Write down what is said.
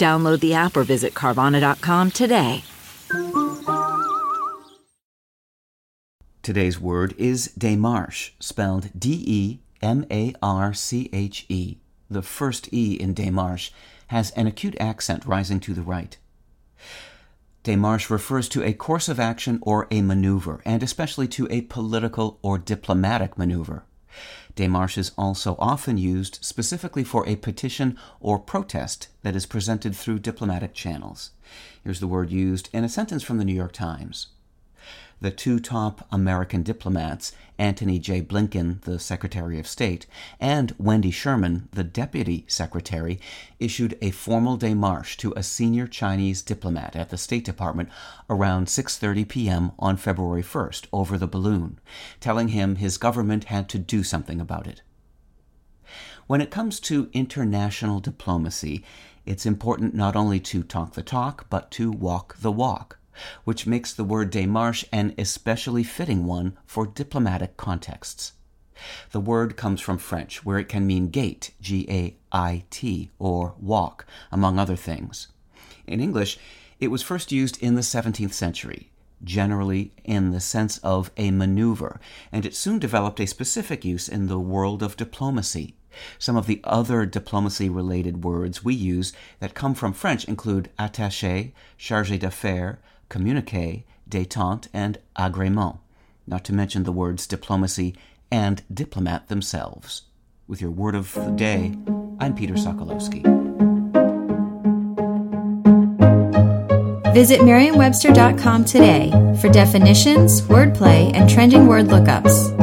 Download the app or visit Carvana.com today. Today's word is démarche, spelled D E M A R C H E. The first E in démarche has an acute accent rising to the right. Démarche refers to a course of action or a maneuver, and especially to a political or diplomatic maneuver. Démarche is also often used specifically for a petition or protest that is presented through diplomatic channels. Here's the word used in a sentence from the New York Times the two top American diplomats, Antony J. Blinken, the Secretary of State, and Wendy Sherman, the Deputy Secretary, issued a formal démarche to a senior Chinese diplomat at the State Department around 6:30 p.m. on February 1st over the balloon, telling him his government had to do something about it. When it comes to international diplomacy, it's important not only to talk the talk, but to walk the walk which makes the word démarche an especially fitting one for diplomatic contexts. The word comes from French, where it can mean gait, G A I T, or walk, among other things. In English, it was first used in the 17th century, generally in the sense of a maneuver, and it soon developed a specific use in the world of diplomacy. Some of the other diplomacy related words we use that come from French include attaché, chargé d'affaires, communique, détente, and agrément, not to mention the words diplomacy and diplomat themselves. With your word of the day, I'm Peter Sokolowski. Visit Merriam-Webster.com today for definitions, wordplay, and trending word lookups.